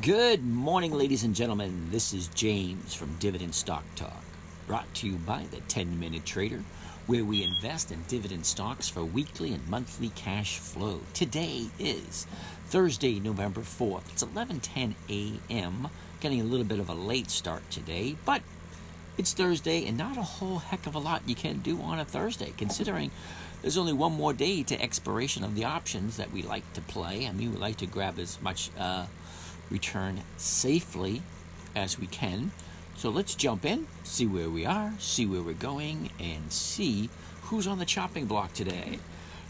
Good morning, ladies and gentlemen. This is James from Dividend Stock Talk, brought to you by the 10 Minute Trader, where we invest in dividend stocks for weekly and monthly cash flow. Today is Thursday, November 4th. It's 11:10 a.m. Getting a little bit of a late start today, but it's Thursday and not a whole heck of a lot you can do on a Thursday, considering there's only one more day to expiration of the options that we like to play. I mean, we like to grab as much uh, return safely as we can. So let's jump in, see where we are, see where we're going, and see who's on the chopping block today.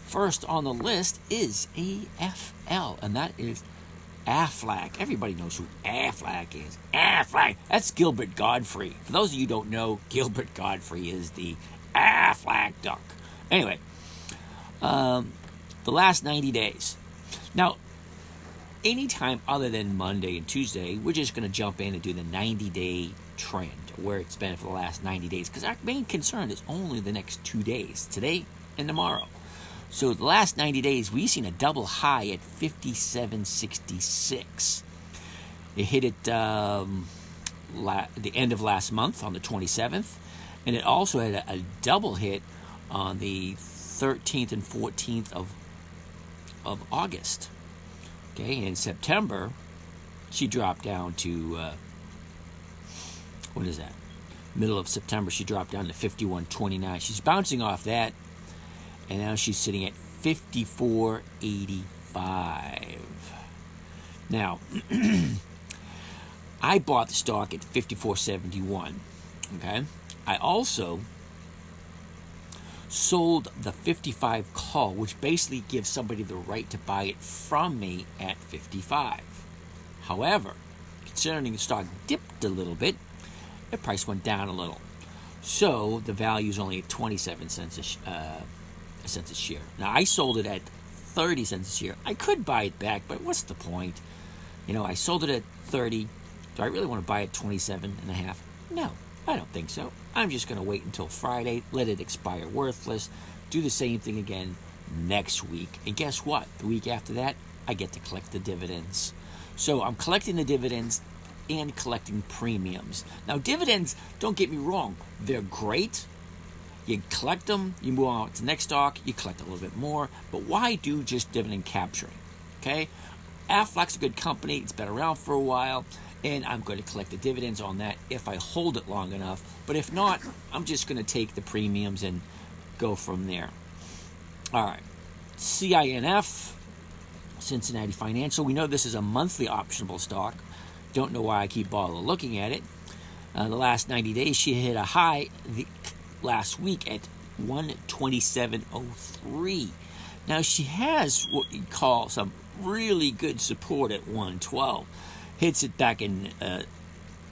First on the list is AFL, and that is Aflac. Everybody knows who Aflac is. Aflac. That's Gilbert Gottfried. For those of you who don't know, Gilbert Gottfried is the Aflac duck. Anyway, um, the last 90 days. Now, anytime other than Monday and Tuesday, we're just going to jump in and do the 90 day trend, where it's been for the last 90 days, because our main concern is only the next two days, today and tomorrow. So the last 90 days, we've seen a double high at 57.66. It hit it um, la- the end of last month on the 27th, and it also had a, a double hit on the 13th and 14th of of August. Okay, in September, she dropped down to uh, what is that? Middle of September, she dropped down to 51.29. She's bouncing off that, and now she's sitting at 54.85. Now, I bought the stock at 54.71. Okay, I also sold the 55 call, which basically gives somebody the right to buy it from me at 55. However, considering the stock dipped a little bit, the price went down a little. So the value is only at 27 cents a, sh- uh, cents a share. Now I sold it at 30 cents a share. I could buy it back, but what's the point? You know, I sold it at 30. Do I really want to buy it 27 and a half? No, I don't think so. I'm just going to wait until Friday, let it expire worthless, do the same thing again next week. And guess what? The week after that, I get to collect the dividends. So I'm collecting the dividends and collecting premiums. Now, dividends, don't get me wrong, they're great. You collect them, you move on to the next stock, you collect a little bit more. But why do just dividend capturing? Okay? Aflac's a good company, it's been around for a while and I'm going to collect the dividends on that if I hold it long enough. But if not, I'm just going to take the premiums and go from there. All right, CINF, Cincinnati Financial. We know this is a monthly optionable stock. Don't know why I keep bothering looking at it. Uh, the last 90 days, she hit a high the, last week at 127.03. Now she has what you call some really good support at 112 hits it back in uh,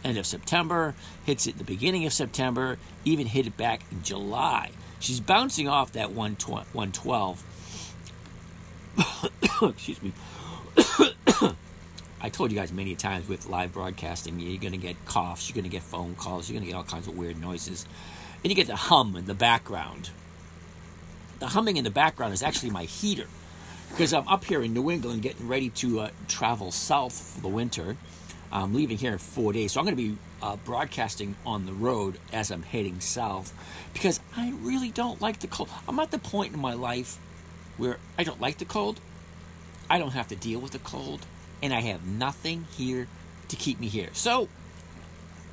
end of September, hits it the beginning of September, even hit it back in July. She's bouncing off that 112. Excuse me. I told you guys many times with live broadcasting, you're going to get coughs, you're going to get phone calls, you're going to get all kinds of weird noises. And you get the hum in the background. The humming in the background is actually my heater because I'm up here in New England getting ready to uh, travel south for the winter. I'm leaving here in four days, so I'm going to be uh, broadcasting on the road as I'm heading south because I really don't like the cold. I'm at the point in my life where I don't like the cold. I don't have to deal with the cold, and I have nothing here to keep me here. So,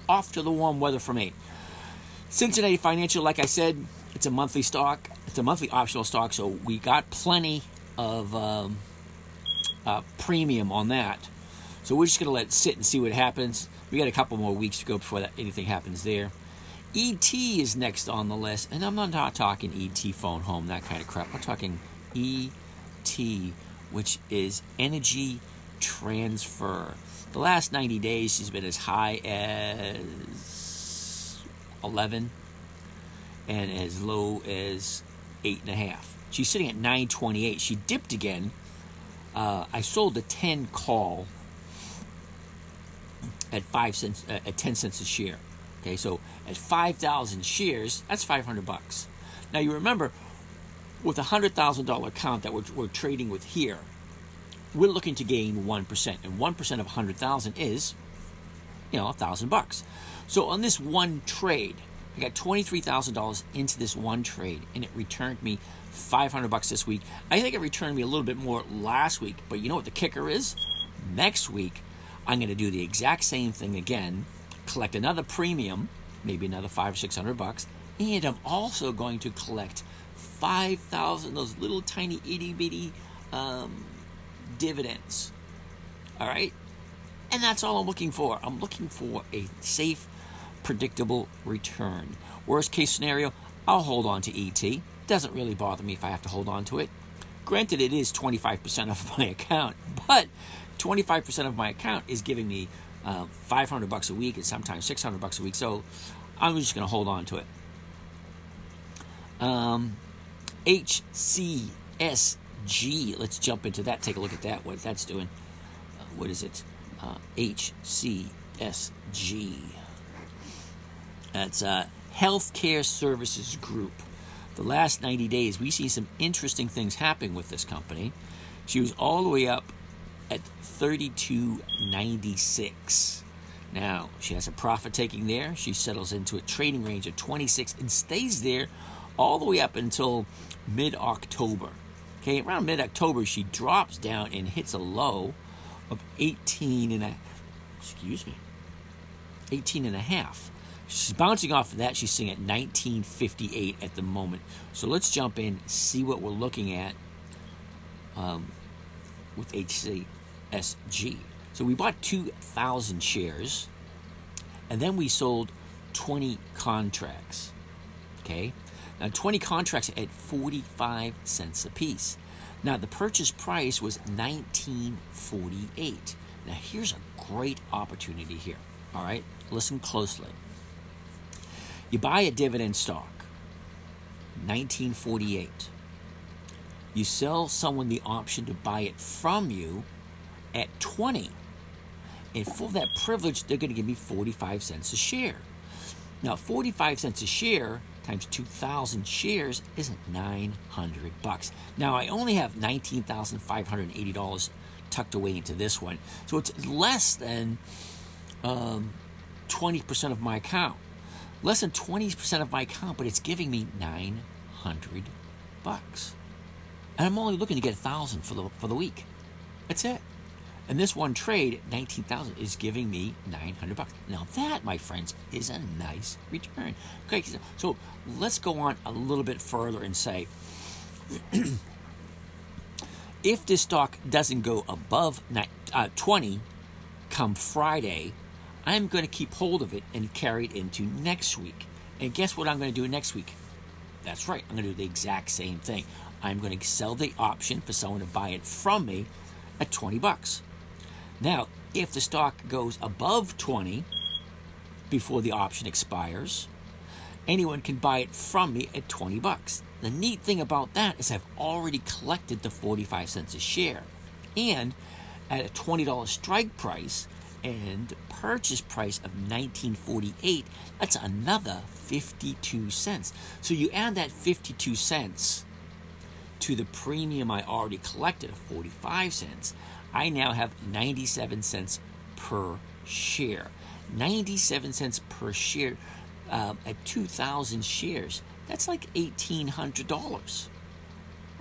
off to the warm weather for me. Cincinnati Financial, like I said, it's a monthly stock. It's a monthly optional stock, so we got plenty of um, uh, premium on that. So we're just going to let it sit and see what happens. We got a couple more weeks to go before that, anything happens there. ET is next on the list, and I'm not talking ET phone home, that kind of crap. I'm talking ET, which is energy transfer. The last 90 days, she's been as high as 11 and as low as 8.5. She's sitting at 928. She dipped again. Uh, I sold the 10 call at five cents uh, at 10 cents a share. Okay, so at 5,000 shares, that's 500 bucks. Now you remember, with a hundred thousand dollar account that we're, we're trading with here, we're looking to gain 1%. And 1% of a 100,000 is, you know, a thousand bucks. So on this one trade, I got $23,000 into this one trade and it returned me 500 bucks this week. I think it returned me a little bit more last week, but you know what the kicker is? Next week, I'm going to do the exact same thing again, collect another premium, maybe another 5 or 600 bucks, and I'm also going to collect 5,000 those little tiny itty bitty um, dividends. All right? And that's all I'm looking for. I'm looking for a safe, predictable return. Worst case scenario, I'll hold on to ET. Doesn't really bother me if I have to hold on to it. Granted, it is 25% of my account, but 25% of my account is giving me uh, 500 bucks a week and sometimes 600 bucks a week. So I'm just going to hold on to it. Um, HCSG. Let's jump into that. Take a look at that. What that's doing. Uh, what is it? Uh, HCSG. That's a Healthcare Services Group. The last 90 days, we see some interesting things happening with this company. She was all the way up at 32.96. Now, she has a profit taking there. She settles into a trading range of 26 and stays there all the way up until mid October. Okay, around mid October, she drops down and hits a low of 18 and a, excuse me, 18 and a half. She's bouncing off of that. She's sitting at 1958 at the moment. So let's jump in, see what we're looking at um, with HCSG. So we bought 2,000 shares, and then we sold 20 contracts. Okay, now, 20 contracts at 45 cents a piece. Now, the purchase price was 1948. Now, here's a great opportunity here. All right, listen closely. You buy a dividend stock, 1948. You sell someone the option to buy it from you at 20. And for that privilege, they're going to give me 45 cents a share. Now, 45 cents a share times 2,000 shares is 900 bucks. Now I only have $19,580 tucked away into this one, so it's less than um, 20% of my account. Less than 20% of my account, but it's giving me 900 bucks. And I'm only looking to get a thousand for the for the week. That's it. And this one trade, 19,000, is giving me 900 bucks. Now that, my friends, is a nice return. Okay, so let's go on a little bit further and say, if this stock doesn't go above uh, 20 come Friday, I'm going to keep hold of it and carry it into next week. And guess what I'm going to do next week? That's right, I'm going to do the exact same thing. I'm going to sell the option for someone to buy it from me at 20 bucks. Now, if the stock goes above 20 before the option expires, anyone can buy it from me at 20 bucks. The neat thing about that is I've already collected the 45 cents a share. And at a $20 strike price and purchase price of 1948, that's another 52 cents. So you add that 52 cents to the premium I already collected of 45 cents, I now have 97 cents per share. 97 cents per share uh, at 2,000 shares. That's like $1,800.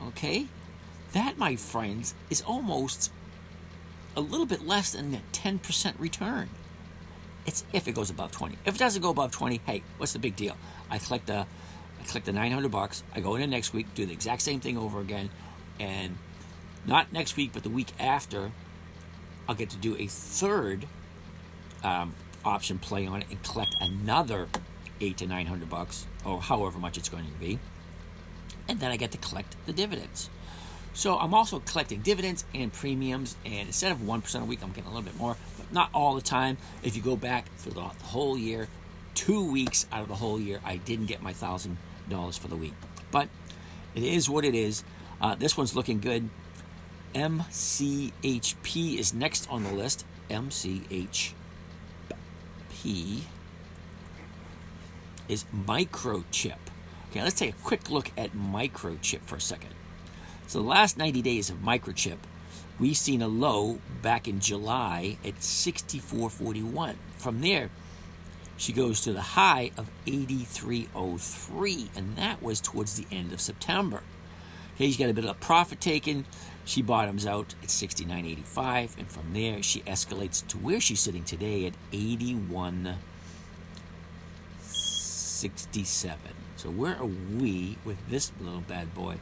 Okay? That, my friends, is almost a little bit less than a 10% return. It's if it goes above 20. If it doesn't go above 20, hey, what's the big deal? I collect the I collect the 900 bucks. I go in next week, do the exact same thing over again, and not next week, but the week after, I'll get to do a third um, option play on it and collect another eight to nine hundred bucks, or however much it's going to be, and then I get to collect the dividends. So I'm also collecting dividends and premiums, and instead of one percent a week, I'm getting a little bit more, but not all the time. If you go back through the whole year, two weeks out of the whole year, I didn't get my thousand dollars for the week, but it is what it is. Uh, this one's looking good. MCHP is next on the list. MCHP is microchip. Okay, let's take a quick look at microchip for a second. So the last 90 days of microchip, we've seen a low back in July at 64.41. From there, she goes to the high of 83.03, and that was towards the end of September. Okay, she's got a bit of a profit taken. She bottoms out at 69.85, and from there she escalates to where she's sitting today at 81.67. So where are we with this little bad boy?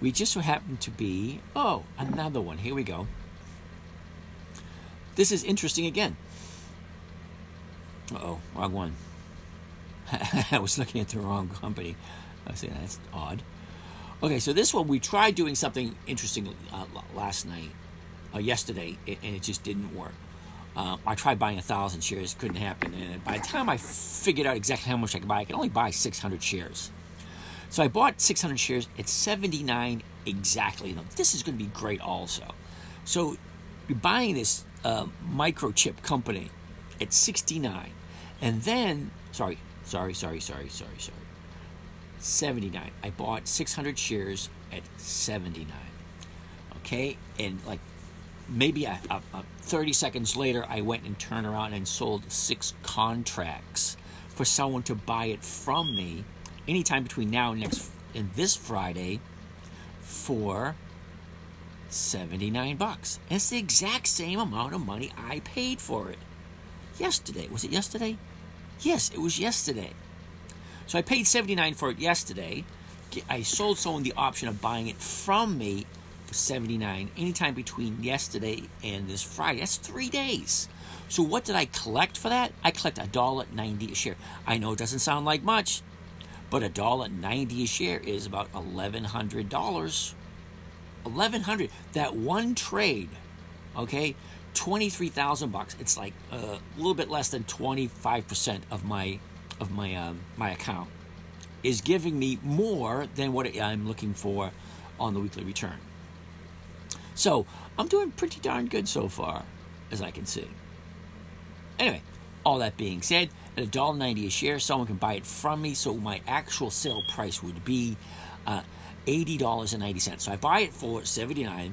We just so happen to be, oh, another one. Here we go. This is interesting again. oh, wrong one. I was looking at the wrong company. I saying that's odd. Okay, so this one we tried doing something interesting uh, last night, uh, yesterday, and it just didn't work. Uh, I tried buying a thousand shares, couldn't happen, and by the time I figured out exactly how much I could buy, I could only buy 600 shares. So I bought 600 shares at 79 exactly. This is going to be great also. So you're buying this uh, microchip company at 69. And then, sorry, sorry, sorry, sorry, sorry, sorry. 79. I bought 600 shares at 79. Okay? And like maybe a, a, a 30 seconds later, I went and turned around and sold six contracts for someone to buy it from me anytime between now and next and this Friday for 79 bucks. And it's the exact same amount of money I paid for it. Yesterday. Was it yesterday? Yes, it was yesterday. So I paid 79 for it yesterday. I sold someone the option of buying it from me for 79 anytime between yesterday and this Friday. That's 3 days. So what did I collect for that? I collect a dollar 90 a share. I know it doesn't sound like much, but a dollar ninety a share is about eleven hundred dollars. Eleven hundred. That one trade, okay, twenty three thousand bucks. It's like a little bit less than twenty five percent of my of my um, my account is giving me more than what I'm looking for on the weekly return. So I'm doing pretty darn good so far, as I can see. Anyway, all that being said, at $1.90 a share. Someone can buy it from me, so my actual sale price would be uh, $80.90. So I buy it for 79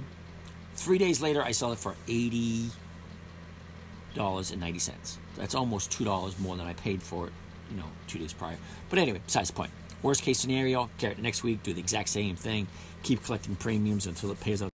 Three days later, I sell it for $80.90. That's almost $2 more than I paid for it, you know, two days prior. But anyway, besides the point. Worst case scenario, carry it next week, do the exact same thing, keep collecting premiums until it pays out.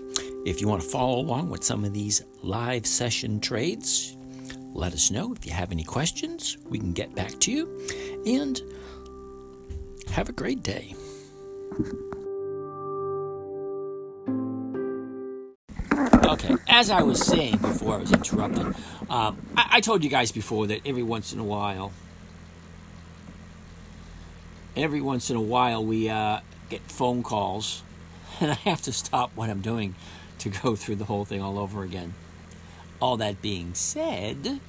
If you want to follow along with some of these live session trades, let us know. If you have any questions, we can get back to you. And have a great day. Okay, as I was saying before I was interrupted, um, I, I told you guys before that every once in a while, every once in a while we uh, get phone calls, and I have to stop what I'm doing to go through the whole thing all over again. All that being said,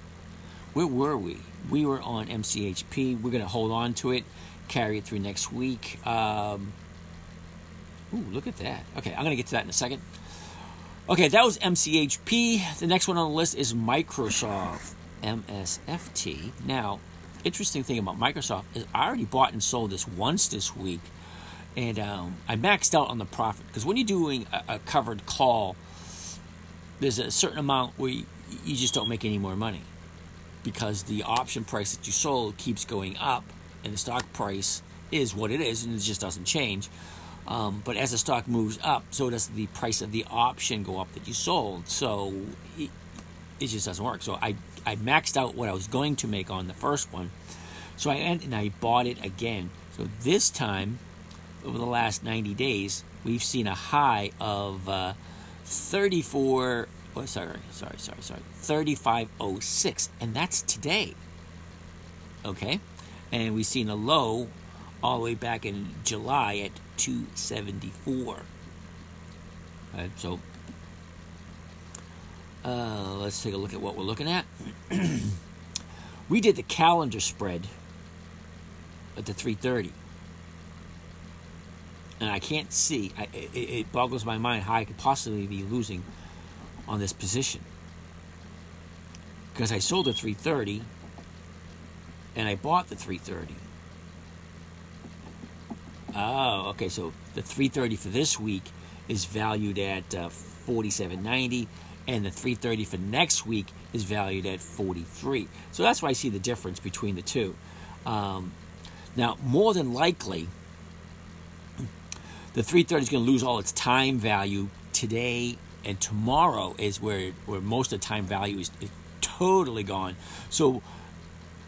where were we? We were on MCHP. We're going to hold on to it, carry it through next week. Um, ooh, look at that. Okay, I'm going to get to that in a second. Okay, that was MCHP. The next one on the list is Microsoft, MSFT. Now, interesting thing about Microsoft is I already bought and sold this once this week and um, I maxed out on the profit because when you're doing a, a, covered call, there's a certain amount where you, you, just don't make any more money because the option price that you sold keeps going up, and the stock price is what it is, and it just doesn't change. Um, but as the stock moves up, so does the price of the option go up that you sold. So it, it just doesn't work. So I I maxed out what I was going to make on the first one. So I and I bought it again. So this time over the last 90 days, we've seen a high of uh, 34. Oh, sorry, sorry, sorry, sorry. 3506, and that's today. Okay, and we've seen a low all the way back in July at 274. Right, so uh, let's take a look at what we're looking at. we did the calendar spread at the 330 and I can't see. I, it, it, boggles my mind how I could possibly be losing on this position because I sold the 330 and I bought the 330. Oh, okay. So the 330 for this week is valued at uh, 47.90 and the 330 for next week is valued at 43. So that's why I see the difference between the two. Um, now, more than likely, the 330 is going to lose all its time value today and tomorrow is where where most of the time value is, is totally gone. So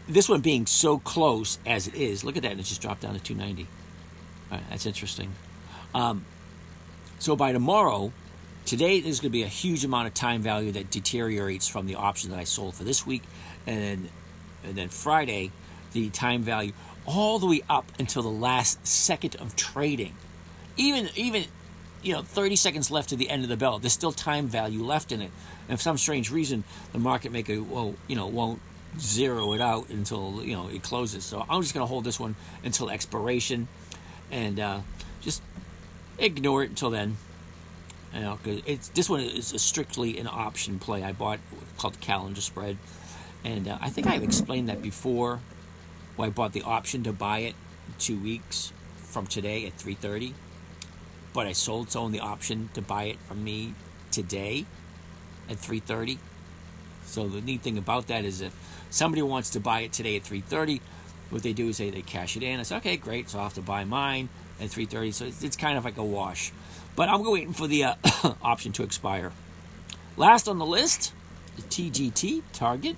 this one being so close as it is, look at that, it just dropped down to 290. that's interesting. Um, so by tomorrow, today there's going to be a huge amount of time value that deteriorates from the option that I sold for this week, and then, and then Friday, the time value all the way up until the last second of trading. Even even you know 30 seconds left to the end of the bell. There's still time value left in it. And for some strange reason, the market maker well you know won't zero it out until you know it closes. So I'm just going to hold this one until expiration, and uh, just ignore it until then. You know, it's this one is strictly an option play. I bought called calendar spread, and uh, I think I've explained that before. Why I bought the option to buy it two weeks from today at 3:30, but I sold someone the option to buy it from me today at 3:30. So the neat thing about that is if somebody wants to buy it today at 3:30, what they do is they, they cash it in. I say, okay, great. So I have to buy mine at 3:30. So it's, it's, kind of like a wash. But I'm waiting for the uh, option to expire. Last on the list is TGT Target.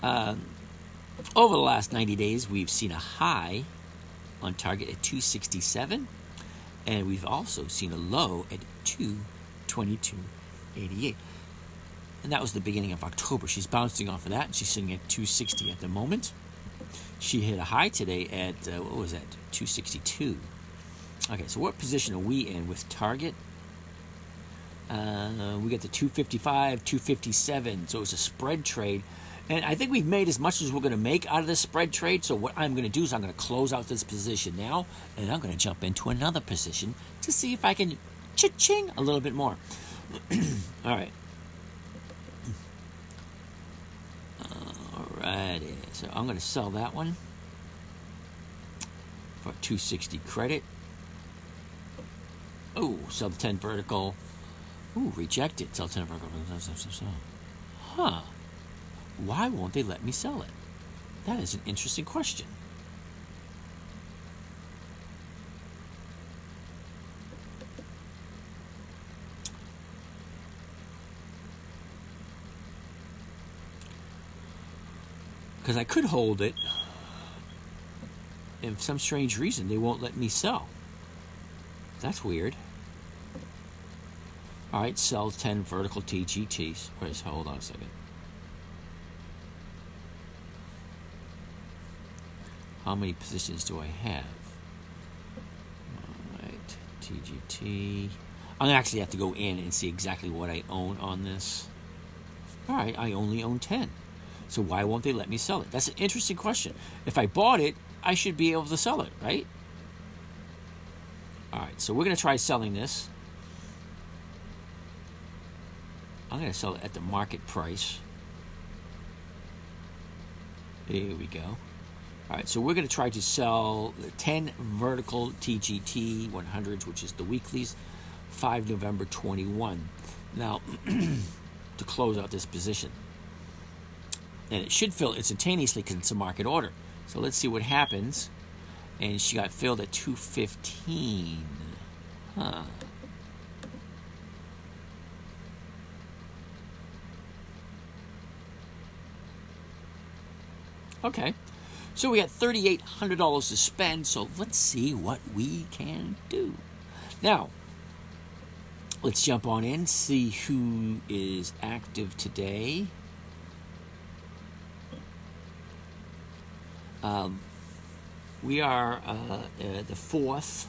Um, over the last 90 days, we've seen a high on Target at 267, and we've also seen a low at 222.88 and that was the beginning of October. She's bouncing off of that, she's sitting at 260 at the moment. She hit a high today at uh, what was that? 262. Okay, so what position are we in with Target? Uh, we got the 255, 257. So it's a spread trade. And I think we've made as much as we're going to make out of this spread trade. So what I'm going to do is I'm going to close out this position now, and I'm going to jump into another position to see if I can cha-ching a little bit more. All right. Alrighty, so I'm going to sell that one for 260 credit. Oh, sell the 10 vertical. Ooh, reject it. Sell 10 vertical. Huh. Why won't they let me sell it? That is an interesting question. because I could hold it. And for some strange reason, they won't let me sell. That's weird. All right, sell 10 vertical TGTs. Wait, hold on a second. How many positions do I have? All right, TGT. I'm gonna actually have to go in and see exactly what I own on this. All right, I only own 10. So why won't they let me sell it? That's an interesting question. If I bought it, I should be able to sell it, right? All right, so we're to try selling this. I'm to sell it at the market price. There we go. All right, so we're going to try to sell the 10 vertical TGT 100s, which is the weeklies, 5 November 21. Now, to close out this position and it should fill instantaneously because it's a market order. So let's see what happens. And she got filled at 215. Huh. Okay. So we got $3,800 to spend, so let's see what we can do. Now, let's jump on in, see who is active today. Um, we are uh, uh, the fourth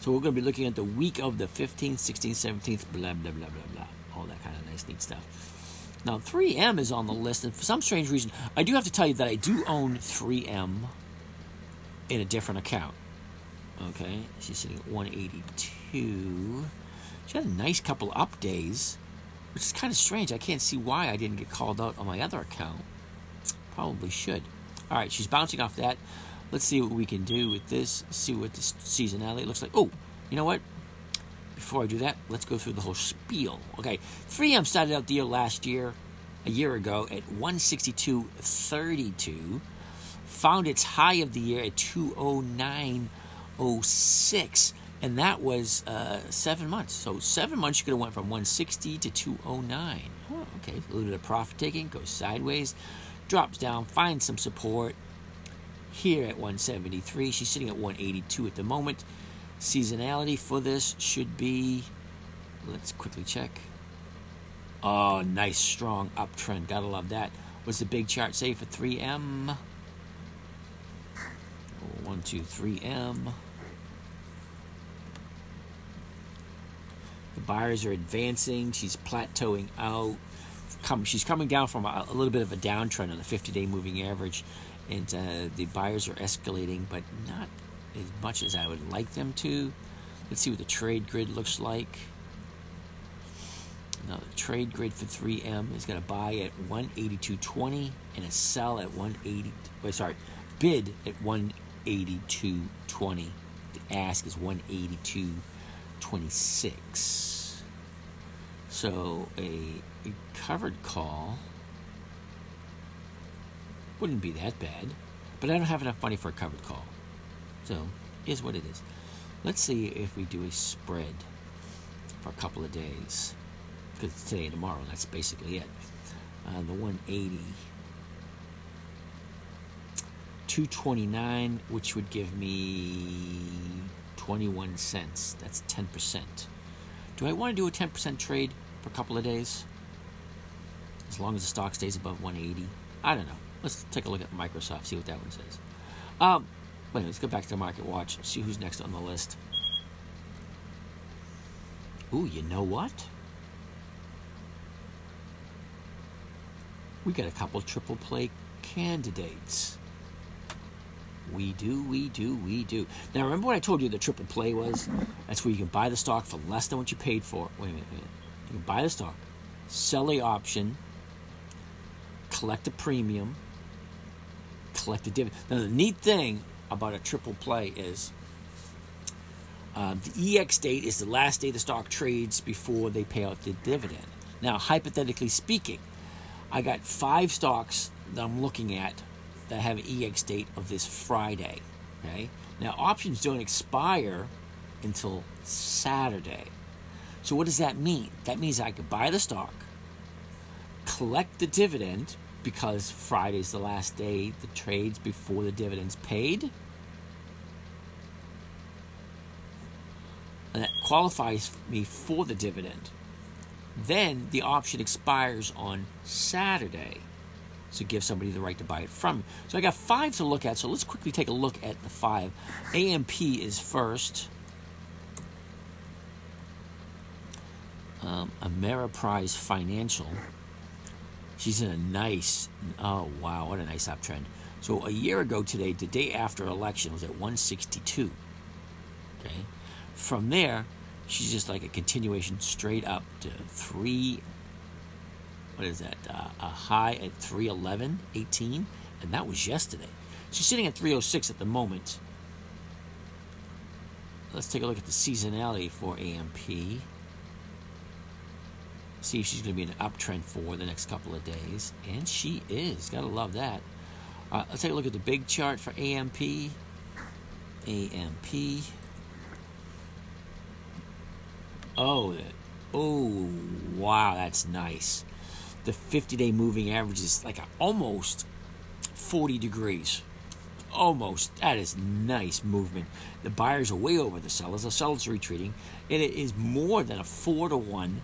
So we're going to be looking at the week of the 15th, 16th, 17th, blah, blah, blah, blah, blah. All that kind of nice, neat stuff. Now, 3M is on the list, and for some strange reason, I do have to tell you that I do own 3M in a different account. Okay, she's sitting at 182. She had a nice couple up days, which is kind of strange. I can't see why I didn't get called out on my other account. Probably should. All right, she's bouncing off that. Let's see what we can do with this. See what the seasonality looks like. Oh, you know what? Before I do that, let's go through the whole spiel. Okay, 3M started out the year last year, a year ago, at 162.32. Found its high of the year at 209.06 and that was uh, seven months. So seven months, you could have went from 160 to 209. Oh, okay, a little bit of profit taking, goes sideways, drops down, finds some support here at 173. She's sitting at 182 at the moment. Seasonality for this should be, let's quickly check. Oh, nice strong uptrend. Gotta love that. What's the big chart say for 3M? One, two, three M. The buyers are advancing. She's plateauing out. Come, she's coming down from a, a little bit of a downtrend on the 50-day moving average, and uh, the buyers are escalating, but not as much as I would like them to. Let's see what the trade grid looks like. Now the trade grid for 3M is going to buy at 182.20 and a sell at 180. Wait, sorry, bid at 182.20. The ask is 182.26. So a, a covered call wouldn't be that bad, but I don't have enough money for a covered call. So is what it is. Let's see if we do a spread for a couple of days. Because today and tomorrow, that's basically it. Uh, the 180. 229, which would give me 21 cents. That's 10%. Do I want to do a 10% trade for a couple of days? As long as the stock stays above 180? I don't know. Let's take a look at Microsoft, see what that one says. Um, wait, let's go back to the market watch, see who's next on the list. Ooh, you know what? We got a couple triple play candidates. We do, we do, we do. Now, remember what I told you the triple play was? That's where you can buy the stock for less than what you paid for. Wait a minute, wait a minute. You can buy the stock, sell the option, collect a premium, collect a dividend. Now, the neat thing about a triple play is uh, the EX date is the last day the stock trades before they pay out the dividend. Now, hypothetically speaking, I got five stocks that I'm looking at that have an EX date of this Friday. Okay. Now options don't expire until Saturday. So what does that mean? That means I could buy the stock, collect the dividend because Friday's the last day the trades before the dividend's paid. And that qualifies me for the dividend. Then the option expires on Saturday So give somebody the right to buy it from. So I got five to look at. So let's quickly take a look at the five. AMP is first. Um, Ameriprise Financial. She's in a nice, oh wow, what a nice uptrend. So a year ago today, the day after election, was at 162. Okay, from there, she's just like a continuation straight up to three what is that? Uh, a high at 311, 18, and that was yesterday. She's sitting at 306 at the moment. Let's take a look at the seasonality for AMP. See if she's going to be an uptrend for the next couple of days. And she is. Gotta love that. Uh, let's take a look at the big chart for AMP. AMP. Oh, oh, wow, that's nice the 50 day moving average is like almost 40 degrees. Almost. That is nice movement. The buyers are way over the sellers. The sellers are retreating. And it is more than a 4 to 1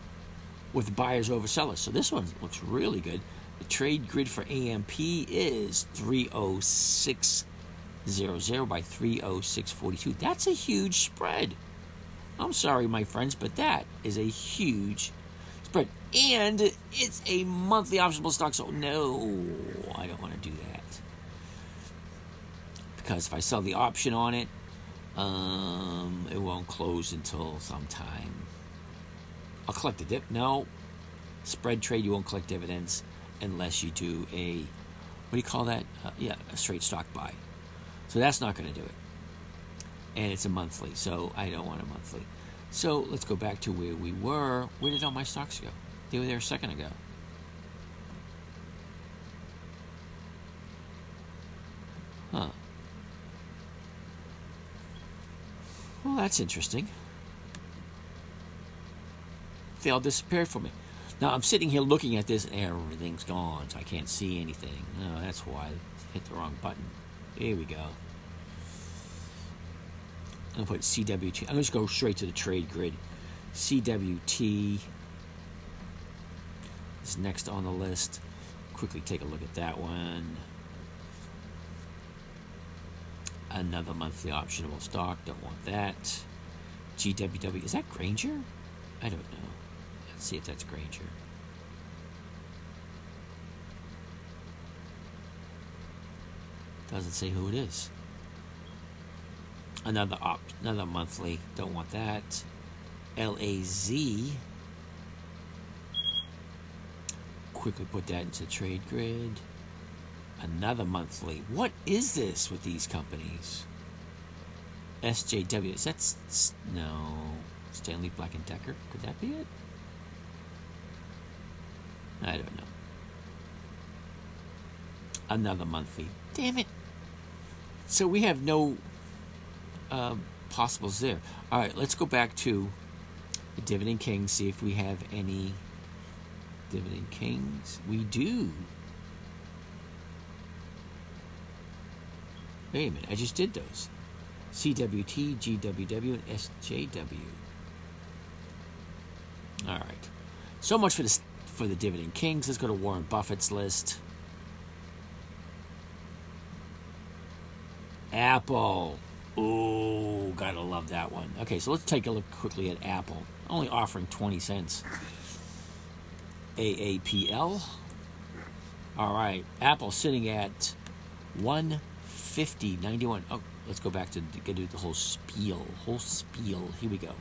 with buyers over sellers. So this one looks really good. The trade grid for AMP is 30600 by 30642. That's a huge spread. I'm sorry, my friends, but that is a huge spread. And it's a monthly optional stock, so no, I don't want to do that. Because if I sell the option on it, um, it won't close until sometime. I'll collect the dip. No, spread trade, you won't collect dividends unless you do a, what do you call that? Uh, yeah, a straight stock buy. So that's not going to do it. And it's a monthly, so I don't want a monthly. So let's go back to where we were. Where did all my stocks go? They were there a second ago. Huh. Well, that's interesting. They all disappeared from me. Now I'm sitting here looking at this, and everything's gone, so I can't see anything. Oh, that's why I hit the wrong button. Here we go. I'm gonna put CWT. I'm gonna just go straight to the trade grid. CWT is next on the list. Quickly take a look at that one. Another monthly optionable stock. Don't want that. GWW. Is that Grainger? I don't know. See if that's Grainger. Doesn't say who it is. Another op, another monthly. Don't want that. LAZ. Quickly put that into trade grid. Another monthly. What is this with these companies? SJW. Is that no Stanley Black and Decker? Could that be it? I don't know. Another monthly. Damn it. So we have no uh, possibles there. All right, let's go back to the Dividend King, see if we have any Dividend Kings. We do. Wait a minute, I just did those. CWT, GWW, and SJW. All right. So much for this for the Dividend Kings. Let's go to Warren Buffett's list. Apple. Ooh, gotta love that one. Okay, so let's take a look quickly at Apple. Only offering 20 cents. AAPL. All right, Apple sitting at 150.91. Oh, let's go back to get do the whole spiel. Whole spiel. Here we go.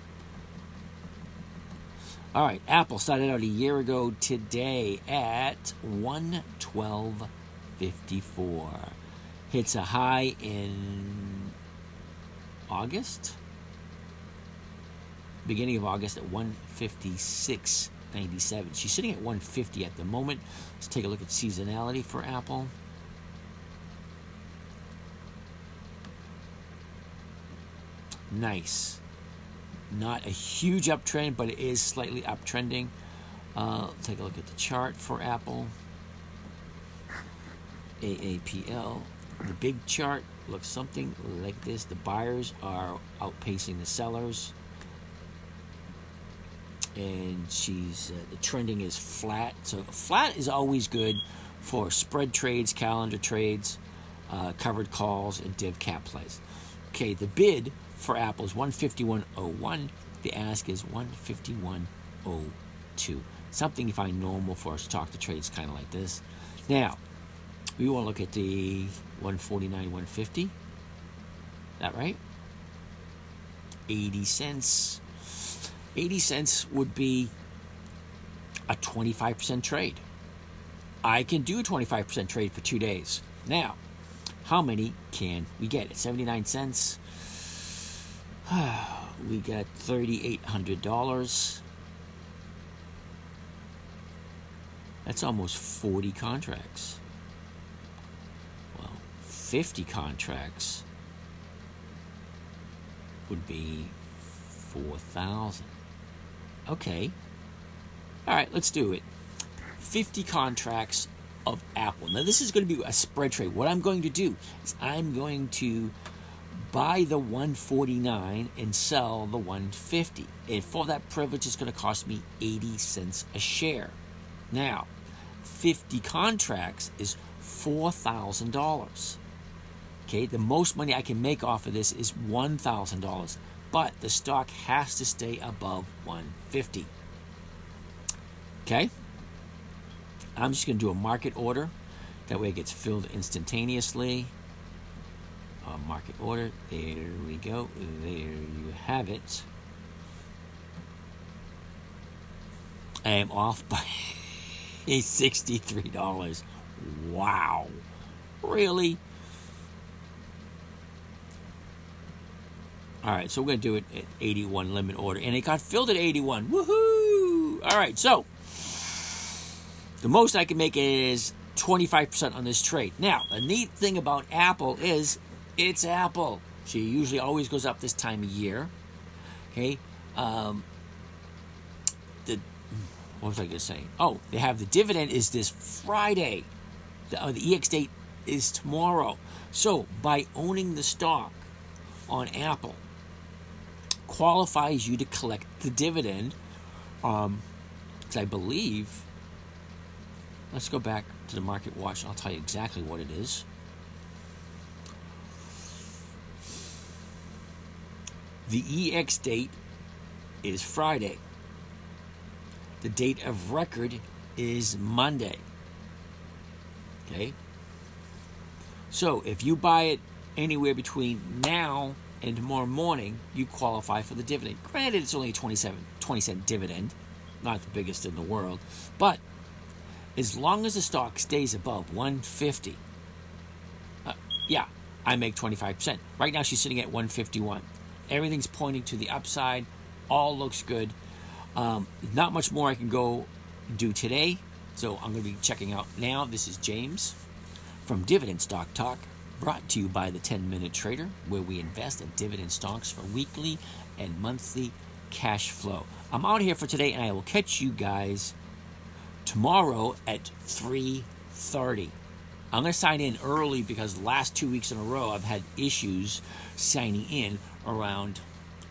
All right, Apple started out a year ago today at 112.54. Hits a high in August, beginning of August at 156.97. She's sitting at 150 at the moment. Let's take a look at seasonality for Apple. Nice. Not a huge uptrend, but it is slightly uptrending. Uh, take a look at the chart for Apple. AAPL. The big chart looks something like this. The buyers are outpacing the sellers. And she's uh, the trending is flat. So flat is always good for spread trades, calendar trades, uh, covered calls, and div cap plays. Okay, the bid for Apple is 151.01. The ask is 151.02. Something you find normal for us to talk to trades kind of like this. Now, we want to look at the 149, 150. That right? 80 cents. 80 cents would be a 25% trade. I can do a 25% trade for two days. Now, how many can we get? At 79 cents, we got $3,800. That's almost 40 contracts. Well, 50 contracts would be 4,000. Okay. All right, let's do it. 50 contracts of Apple. Now, this is going to be a spread trade. What I'm going to do is I'm going to buy the 149 and sell the 150. And for that privilege, it's going to cost me 80 cents a share. Now, 50 contracts is $4,000. Okay, the most money I can make off of this is $1,000. but the stock has to stay above 150. Okay? I'm just going to do a market order. That way it gets filled instantaneously. Market order. There we go. There you have it. I am off by $63. Wow. Really? All right, so we're going to do it at 81 limit order. And it got filled at 81. Woohoo! All right, so the most I can make is 25% on this trade. Now, the neat thing about Apple is it's Apple. She usually always goes up this time of year. Okay. Um, the what was I going to say? Oh, they have the dividend is this Friday. The, uh, the EX date is tomorrow. So by owning the stock on Apple qualifies you to collect the dividend. Um, I believe. Let's go back to the market watch. I'll tell you exactly what it is. The EX date is Friday. The date of record is Monday. Okay? So if you buy it anywhere between now and tomorrow morning, you qualify for the dividend. Granted, it's only a 27, 20 cent dividend, not the biggest in the world, but as long as the stock stays above 150, uh, yeah, I make 25%. Right now, she's sitting at 151. Everything's pointing to the upside. All looks good. Um, not much more I can go do today. So I'm going to be checking out now. This is James from Dividend Stock Talk, brought to you by the 10 Minute Trader, where we invest in dividend stocks for weekly and monthly cash flow. I'm out here for today, and I will catch you guys tomorrow at 3:30. I'm going to sign in early because last two weeks in a row I've had issues signing in around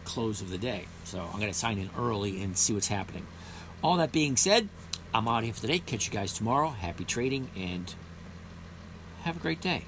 close of the day. So I'm going to sign in early and see what's happening. All that being said, I'm out here for today. Catch you guys tomorrow. Happy trading and have a great day.